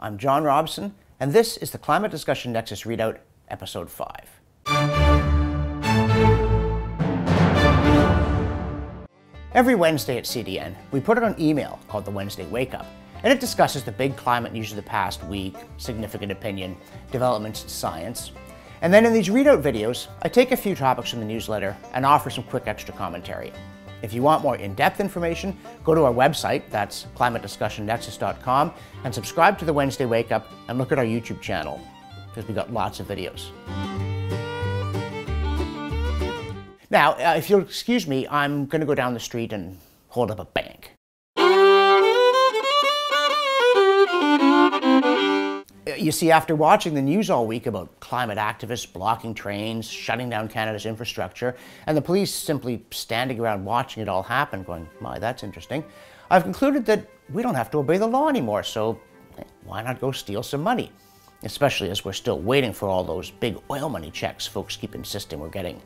I'm John Robson, and this is the Climate Discussion Nexus Readout, Episode 5. Every Wednesday at CDN, we put out an email called the Wednesday Wake Up, and it discusses the big climate news of the past week, significant opinion, developments in science. And then in these readout videos, I take a few topics from the newsletter and offer some quick extra commentary. If you want more in-depth information, go to our website, that's climatediscussionnexus.com, and subscribe to the Wednesday Wake Up and look at our YouTube channel, because we've got lots of videos. Now, uh, if you'll excuse me, I'm going to go down the street and hold up a bank. You see, after watching the news all week about climate activists blocking trains, shutting down Canada's infrastructure, and the police simply standing around watching it all happen, going, my, that's interesting, I've concluded that we don't have to obey the law anymore, so why not go steal some money? Especially as we're still waiting for all those big oil money checks folks keep insisting we're getting.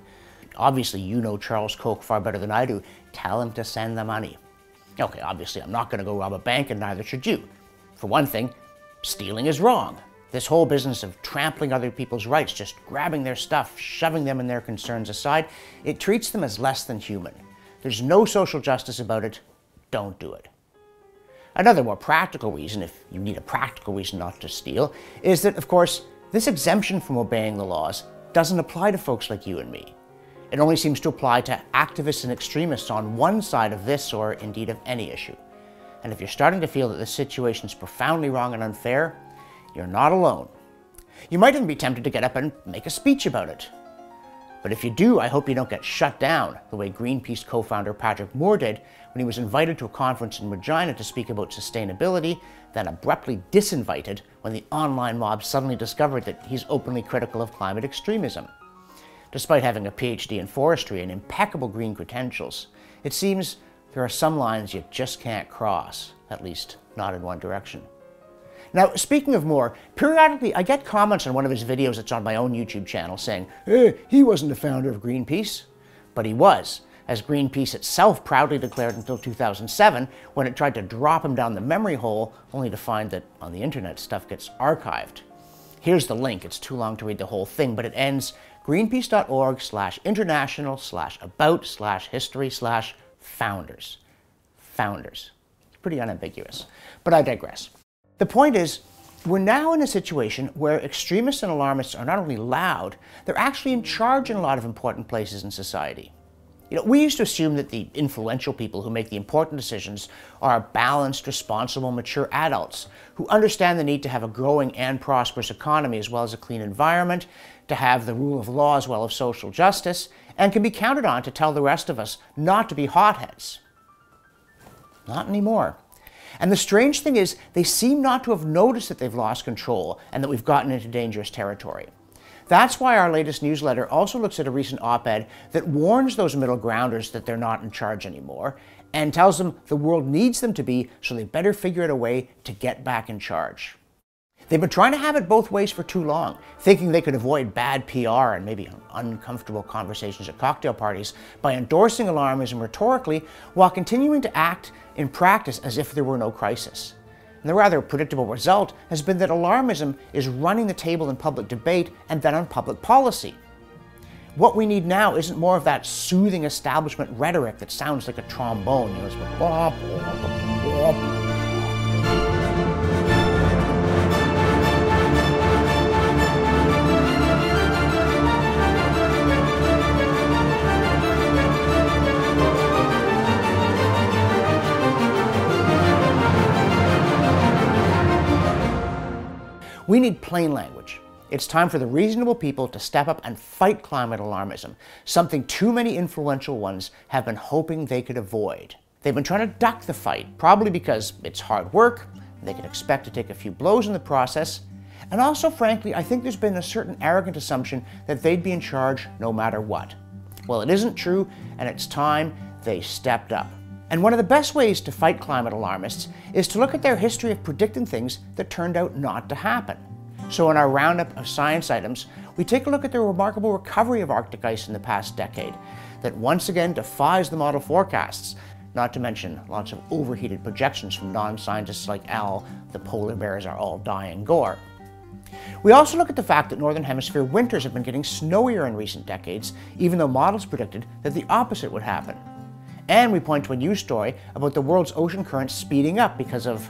Obviously, you know Charles Koch far better than I do. Tell him to send the money. Okay, obviously, I'm not going to go rob a bank, and neither should you. For one thing, stealing is wrong. This whole business of trampling other people's rights, just grabbing their stuff, shoving them and their concerns aside, it treats them as less than human. There's no social justice about it. Don't do it. Another more practical reason, if you need a practical reason not to steal, is that, of course, this exemption from obeying the laws doesn't apply to folks like you and me. It only seems to apply to activists and extremists on one side of this or indeed of any issue. And if you're starting to feel that this situation is profoundly wrong and unfair, you're not alone. You might even be tempted to get up and make a speech about it. But if you do, I hope you don't get shut down the way Greenpeace co founder Patrick Moore did when he was invited to a conference in Regina to speak about sustainability, then abruptly disinvited when the online mob suddenly discovered that he's openly critical of climate extremism. Despite having a PhD in forestry and impeccable green credentials, it seems there are some lines you just can't cross, at least not in one direction. Now, speaking of Moore, periodically I get comments on one of his videos that's on my own YouTube channel saying, eh, he wasn't the founder of Greenpeace. But he was, as Greenpeace itself proudly declared until 2007 when it tried to drop him down the memory hole, only to find that on the internet stuff gets archived. Here's the link. It's too long to read the whole thing, but it ends greenpeace.org slash international slash about slash history slash founders. Founders. It's pretty unambiguous. But I digress. The point is, we're now in a situation where extremists and alarmists are not only loud, they're actually in charge in a lot of important places in society. You know, we used to assume that the influential people who make the important decisions are balanced, responsible, mature adults who understand the need to have a growing and prosperous economy as well as a clean environment, to have the rule of law as well as social justice, and can be counted on to tell the rest of us not to be hotheads. Not anymore. And the strange thing is, they seem not to have noticed that they've lost control and that we've gotten into dangerous territory. That's why our latest newsletter also looks at a recent op ed that warns those middle grounders that they're not in charge anymore and tells them the world needs them to be, so they better figure out a way to get back in charge. They've been trying to have it both ways for too long, thinking they could avoid bad PR and maybe uncomfortable conversations at cocktail parties by endorsing alarmism rhetorically while continuing to act in practice as if there were no crisis. And the rather predictable result has been that alarmism is running the table in public debate and then on public policy. What we need now isn't more of that soothing establishment rhetoric that sounds like a trombone. You know, We need plain language. It's time for the reasonable people to step up and fight climate alarmism, something too many influential ones have been hoping they could avoid. They've been trying to duck the fight, probably because it's hard work, they can expect to take a few blows in the process, and also, frankly, I think there's been a certain arrogant assumption that they'd be in charge no matter what. Well, it isn't true, and it's time they stepped up. And one of the best ways to fight climate alarmists is to look at their history of predicting things that turned out not to happen. So in our roundup of science items, we take a look at the remarkable recovery of Arctic ice in the past decade that once again defies the model forecasts, not to mention lots of overheated projections from non-scientists like Al, the polar bears are all dying Gore. We also look at the fact that Northern Hemisphere winters have been getting snowier in recent decades, even though models predicted that the opposite would happen. And we point to a news story about the world's ocean currents speeding up because of,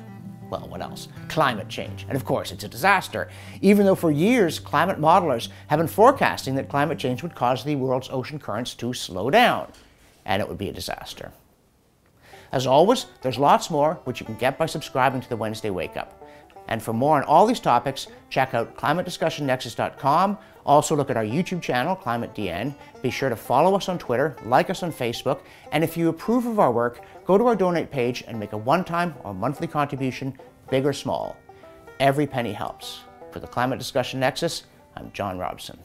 well, what else? Climate change. And of course, it's a disaster, even though for years climate modelers have been forecasting that climate change would cause the world's ocean currents to slow down, and it would be a disaster. As always, there's lots more which you can get by subscribing to the Wednesday Wake Up. And for more on all these topics, check out climatediscussionnexus.com. Also look at our YouTube channel, Climate DN. Be sure to follow us on Twitter, like us on Facebook, and if you approve of our work, go to our donate page and make a one-time or monthly contribution, big or small. Every penny helps. For the Climate Discussion Nexus, I'm John Robson.